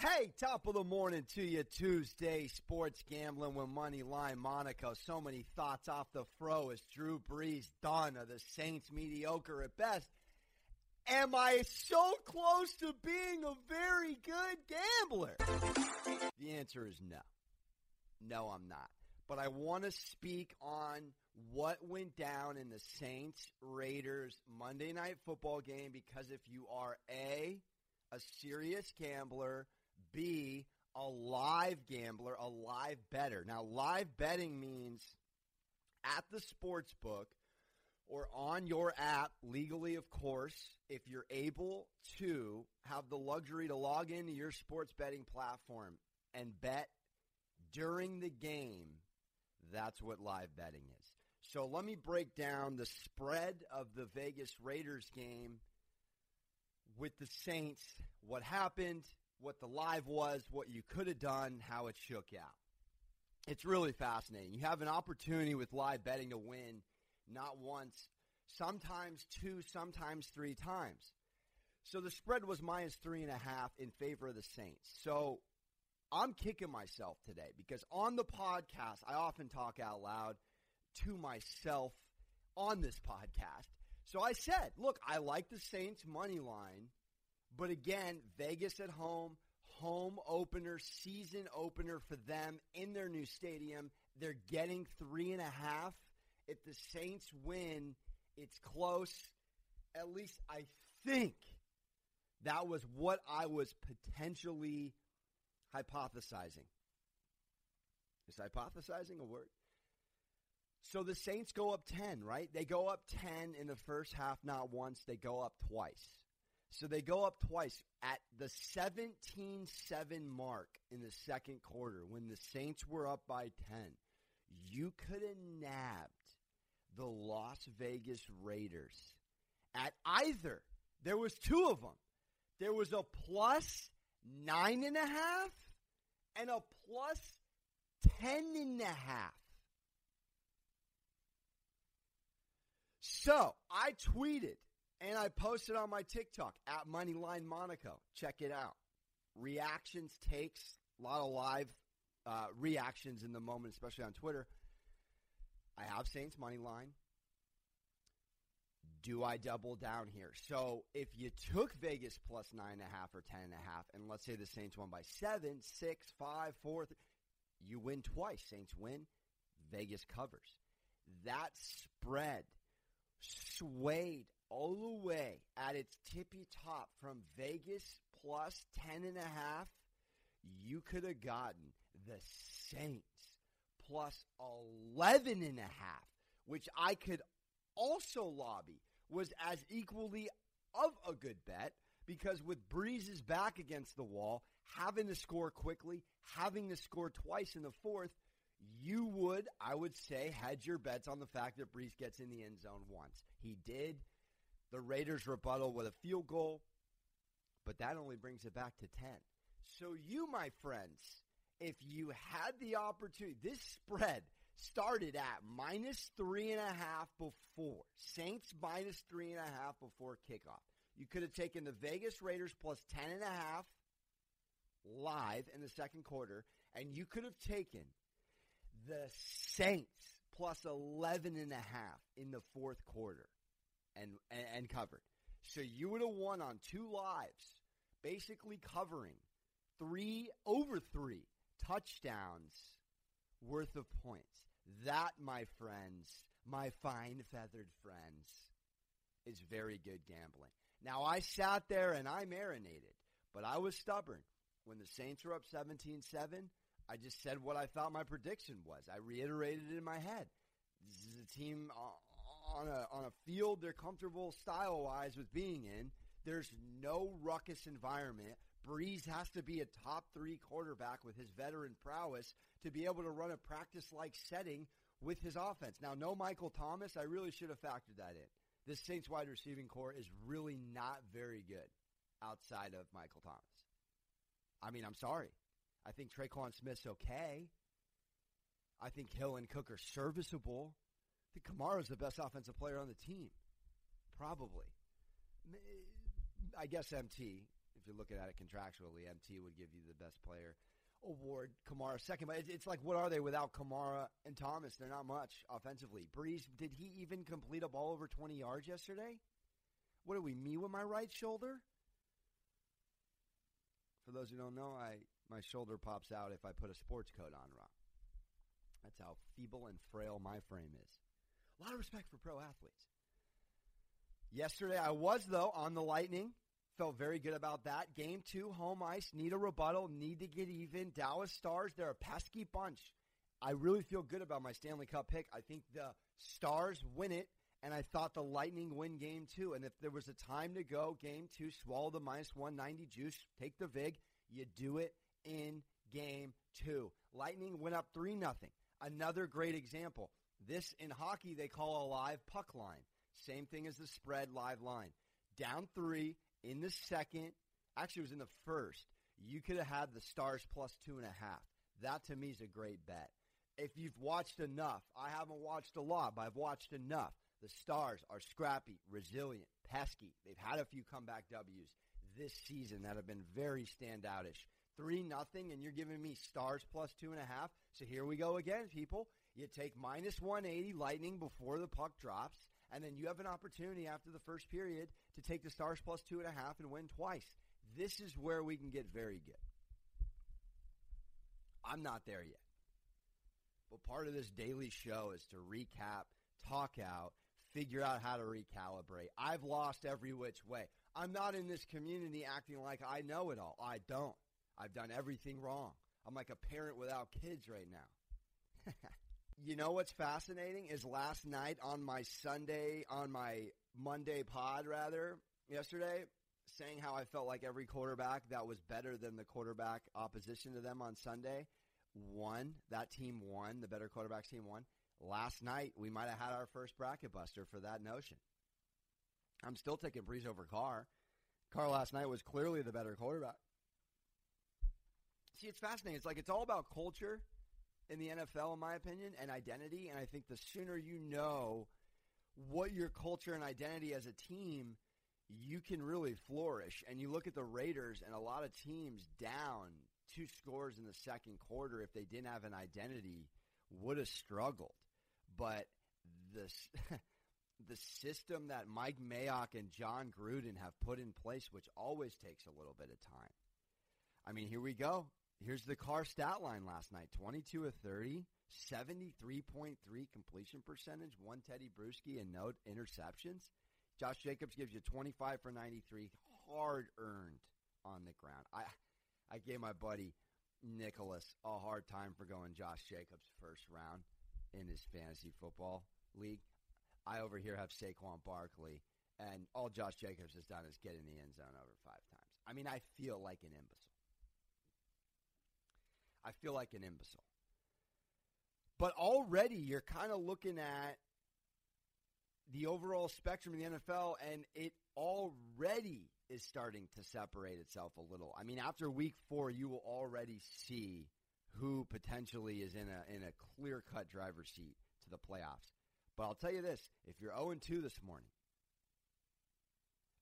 Hey, top of the morning to you, Tuesday, sports gambling with Money Line Monaco. So many thoughts off the fro as Drew Brees done. Are the Saints mediocre at best? Am I so close to being a very good gambler? The answer is no. No, I'm not. But I want to speak on what went down in the Saints Raiders Monday night football game because if you are A, a serious gambler, B, a live gambler, a live better. Now, live betting means at the sports book or on your app, legally, of course, if you're able to have the luxury to log into your sports betting platform and bet during the game, that's what live betting is. So let me break down the spread of the Vegas Raiders game with the Saints, what happened, what the live was, what you could have done, how it shook out. It's really fascinating. You have an opportunity with live betting to win not once, sometimes two, sometimes three times. So the spread was minus three and a half in favor of the Saints. So I'm kicking myself today because on the podcast, I often talk out loud to myself on this podcast. So I said, look, I like the Saints money line, but again, Vegas at home, home opener, season opener for them in their new stadium. They're getting three and a half. If the Saints win, it's close. At least I think that was what I was potentially hypothesizing. Is hypothesizing a word? So the Saints go up 10, right? They go up 10 in the first half, not once. They go up twice. So they go up twice at the 17 7 mark in the second quarter when the Saints were up by 10. You could have nabbed the Las Vegas Raiders at either. There was two of them. There was a plus nine and a half and a plus ten and a half. So I tweeted and I posted on my TikTok at Moneyline Monaco. Check it out. Reactions takes a lot of live uh, reactions in the moment, especially on Twitter. I have Saints money line. Do I double down here? So if you took Vegas plus nine and a half or ten and a half, and let's say the Saints won by seven, six, five, four, you win twice. Saints win, Vegas covers. That spread swayed all the way at its tippy top from Vegas plus ten and a half. You could have gotten the Saints plus 11 and a half, which I could also lobby was as equally of a good bet because with Brees's back against the wall, having to score quickly, having to score twice in the fourth, you would, I would say, hedge your bets on the fact that Brees gets in the end zone once. He did. The Raiders rebuttal with a field goal, but that only brings it back to 10. So you, my friends, if you had the opportunity, this spread started at minus three and a half before. Saints minus three and a half before kickoff. You could have taken the Vegas Raiders plus ten and a half live in the second quarter, and you could have taken the Saints plus 11 and a half in the fourth quarter and, and, and covered. So you would have won on two lives, basically covering three over three touchdowns worth of points. That, my friends, my fine feathered friends, is very good gambling. Now, I sat there and I marinated, but I was stubborn. When the Saints were up 17 7, I just said what I thought my prediction was. I reiterated it in my head. This is a team uh, on a, on a field they're comfortable style wise with being in. There's no ruckus environment. Brees has to be a top three quarterback with his veteran prowess to be able to run a practice like setting with his offense. Now, no Michael Thomas. I really should have factored that in. This Saints wide receiving core is really not very good outside of Michael Thomas. I mean, I'm sorry. I think Tre'Quan Smith's okay. I think Hill and Cook are serviceable. I think Kamara's the best offensive player on the team. Probably. Eh, I guess MT, if you're looking at it contractually, MT would give you the best player award. Kamara second, but it's, like what are they without Kamara and Thomas? They're not much offensively. Brees, did he even complete a ball over 20 yards yesterday? What are we? Me with my right shoulder? For those who don't know, I my shoulder pops out if I put a sports coat on. Rob. That's how feeble and frail my frame is. A lot of respect for pro athletes. Yesterday, I was though on the Lightning. Felt very good about that. Game two, home ice. Need a rebuttal. Need to get even. Dallas Stars, they're a pesky bunch. I really feel good about my Stanley Cup pick. I think the Stars win it, and I thought the Lightning win game two. And if there was a time to go, game two, swallow the minus 190 juice, take the VIG, you do it in game two. Lightning went up 3 nothing. Another great example. This in hockey they call a live puck line. Same thing as the spread live line. Down three in the second, actually it was in the first. You could have had the Stars plus two and a half. That to me is a great bet. If you've watched enough, I haven't watched a lot, but I've watched enough. The Stars are scrappy, resilient, pesky. They've had a few comeback W's this season that have been very standoutish. Three nothing, and you're giving me Stars plus two and a half. So here we go again, people. You take minus 180 Lightning before the puck drops, and then you have an opportunity after the first period to take the Stars plus two and a half and win twice. This is where we can get very good. I'm not there yet. But part of this daily show is to recap, talk out, figure out how to recalibrate. I've lost every which way. I'm not in this community acting like I know it all. I don't. I've done everything wrong. I'm like a parent without kids right now. You know what's fascinating is last night on my Sunday, on my Monday pod, rather, yesterday, saying how I felt like every quarterback that was better than the quarterback opposition to them on Sunday won. That team won. The better quarterbacks team won. Last night, we might have had our first bracket buster for that notion. I'm still taking Brees over Carr. Carr last night was clearly the better quarterback. See, it's fascinating. It's like it's all about culture in the NFL, in my opinion, and identity. And I think the sooner you know what your culture and identity as a team, you can really flourish. And you look at the Raiders and a lot of teams down two scores in the second quarter, if they didn't have an identity, would have struggled. But the the system that Mike Mayock and Jon Gruden have put in place, which always takes a little bit of time. I mean, here we go. Here's the Carr stat line last night 22 of 30, 73.3 completion percentage, one Teddy Bruschi, and no interceptions. Josh Jacobs gives you 25 for 93, hard earned on the ground. I, I gave my buddy Nicholas a hard time for going Josh Jacobs first round in his fantasy football league. I over here have Saquon Barkley, and all Josh Jacobs has done is get in the end zone over five times. I mean, I feel like an imbecile. I feel like an imbecile. But already you're kind of looking at the overall spectrum of the NFL, and it already is starting to separate itself a little. I mean, after week four, you will already see who potentially is in a in a clear cut driver's seat to the playoffs. But I'll tell you this: if you're 0 2 this morning,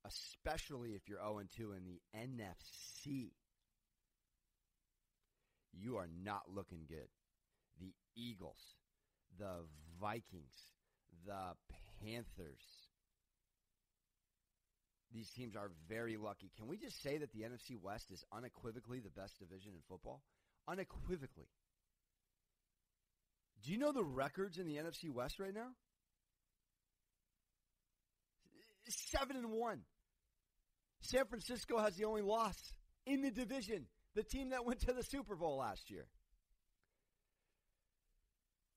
especially if you're 0 2 in the NFC, you are not looking good. The Eagles, the Vikings, the Panthers. These teams are very lucky. Can we just say that the NFC West is unequivocally the best division in football? Unequivocally. Do you know the records in the NFC West right now? Seven and one. San Francisco has the only loss in the division the team that went to the Super Bowl last year.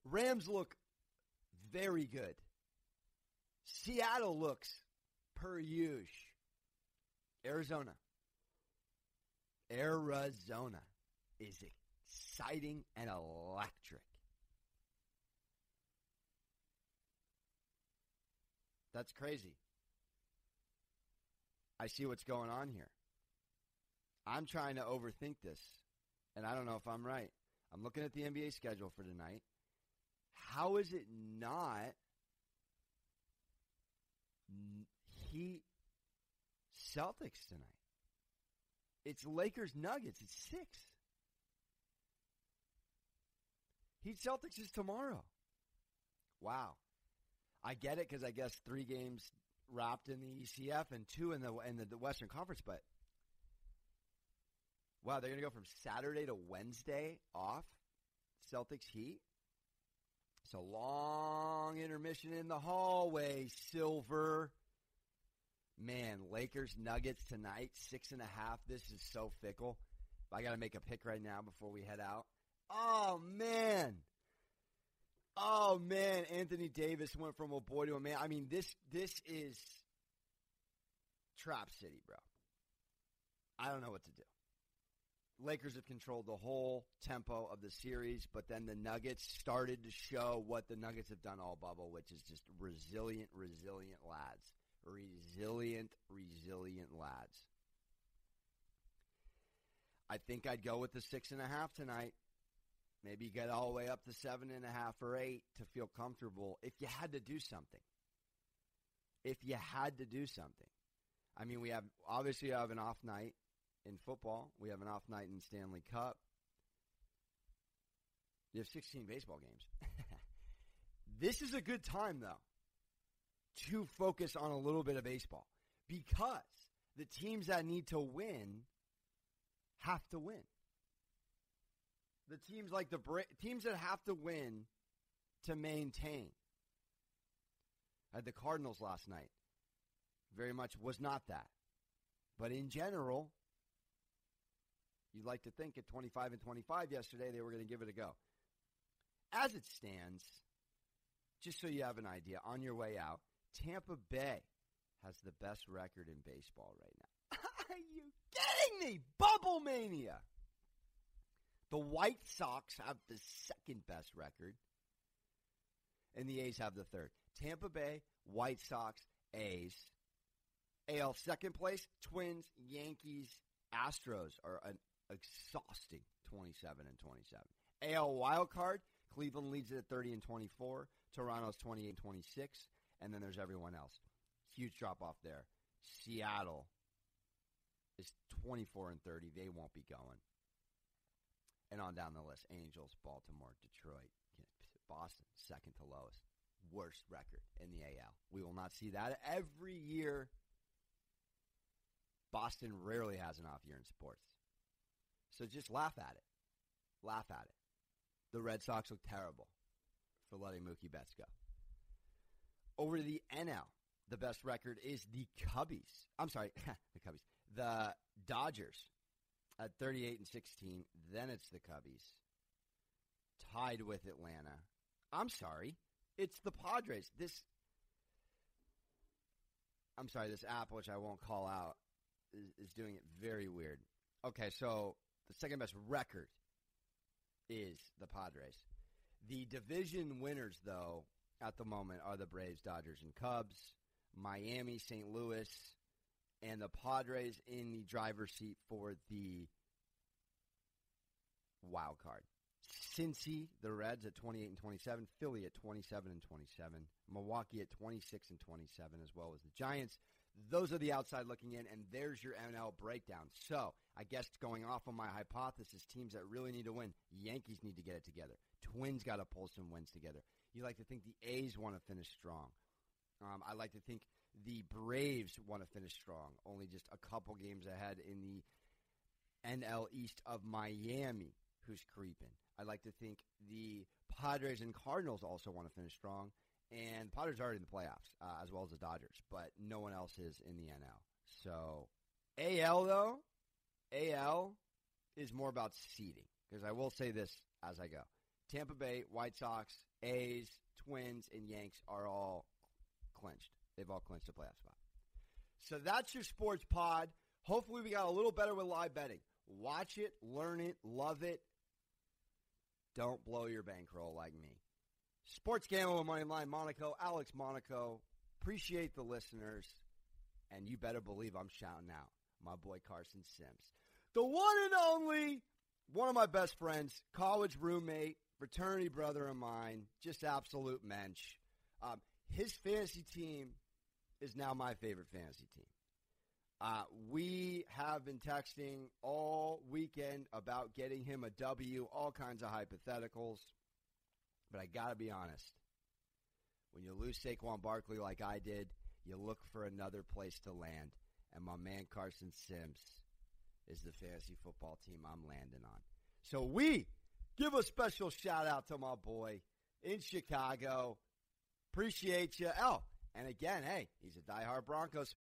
Rams look very good. Seattle looks per usual. Arizona. Arizona is exciting and electric. That's crazy. I see what's going on here. I'm trying to overthink this, and I don't know if I'm right. I'm looking at the NBA schedule for tonight. How is it not Heat Celtics tonight? It's Lakers Nuggets. It's six. Heat Celtics is tomorrow. Wow. I get it because I guess three games wrapped in the ECF and two in the in the Western Conference, but wow, they're going to go from Saturday to Wednesday off. Celtics Heat. It's a long intermission in the hallway, Silver. Man, Lakers Nuggets tonight, six and a half. This is so fickle. I got to make a pick right now before we head out. Oh man. Oh man, Anthony Davis went from a boy to a man. I mean, this this is Trap City, bro. I don't know what to do. Lakers have controlled the whole tempo of the series, but then the Nuggets started to show what the Nuggets have done all bubble, which is just resilient, resilient lads. Resilient, resilient lads. I think I'd go with the six and a half tonight. Maybe get all the way up to seven and a half or eight to feel comfortable if you had to do something. If you had to do something. I mean, we have obviously have an off night in football. We have an off night in Stanley Cup. You have 16 baseball games. this is a good time, though, to focus on a little bit of baseball because the teams that need to win have to win. The teams like the teams that have to win to maintain. I had the Cardinals last night. Very much was not that. But in general, you'd like to think at 25 and 25 yesterday they were going to give it a go. As it stands, just so you have an idea, on your way out, Tampa Bay has the best record in baseball right now. Are you kidding me? Bubble Mania! The White Sox have the second best record, and the A's have the third. Tampa Bay, White Sox, A's. AL second place, Twins, Yankees, Astros are an exhausting 27 and 27. AL wild card, Cleveland leads it at 30 and 24, Toronto's 28 and 26, and then there's everyone else. Huge drop off there. Seattle is 24 and 30. They won't be going and on down the list Angels, Baltimore, Detroit, Boston, second to lowest. Worst record in the AL. We will not see that every year. Boston rarely has an off year in sports. So just laugh at it. Laugh at it. The Red Sox look terrible for letting Mookie Betts go. Over to the NL, the best record is the Cubbies. I'm sorry, the Cubbies. The Dodgers at 38 and 16. Then it's the Cubbies, tied with Atlanta. I'm sorry, it's the Padres. This, I'm sorry, this app, which I won't call out, is, is doing it very weird. Okay, so the second best record is the Padres. The division winners, though, at the moment are the Braves, Dodgers, and Cubs. Miami, St. Louis, and the Padres in the driver's seat for the wild card. Cincy, the Reds at 28 and 27, Philly at 27 and 27, Milwaukee at 26 and 27, as well as the Giants. Those are the outside looking in, and there's your NL breakdown. So, I guess going off on my hypothesis, teams that really need to win, Yankees need to get it together. Twins got to pull some wins together. You like to think the A's want to finish strong. Um, I like to think the Braves want to finish strong, only just a couple games ahead in the NL East of Miami, who's creeping. I like to think the Padres and Cardinals also want to finish strong, and are already in the playoffs, uh, as well as the Dodgers, but no one else is in the NL. So, AL though, AL is more about seeding because I will say this as I go: Tampa Bay, White Sox, A's, Twins, and Yanks are all clinched. They've all clinched a playoff spot. So that's your sports pod. Hopefully, we got a little better with live betting. Watch it, learn it, love it. Don't blow your bankroll like me. Sports Gambling Money Line Monaco, Alex Monaco. Appreciate the listeners. And you better believe I'm shouting out my boy Carson Sims. The one and only, one of my best friends, college roommate, fraternity brother of mine, just absolute mensch. Um, his fantasy team is now my favorite fantasy team. Uh, we have been texting all weekend about getting him a W, all kinds of hypotheticals. But I got to be honest. When you lose Saquon Barkley like I did, you look for another place to land. And my man Carson Sims is the fantasy football team I'm landing on. So we give a special shout out to my boy in Chicago. Appreciate you. Oh, and again, hey, he's a diehard Broncos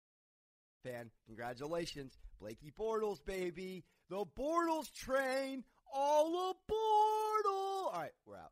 fan. Congratulations. Blakey Bortles, baby. The Bortles train. All aboard. All right, we're out.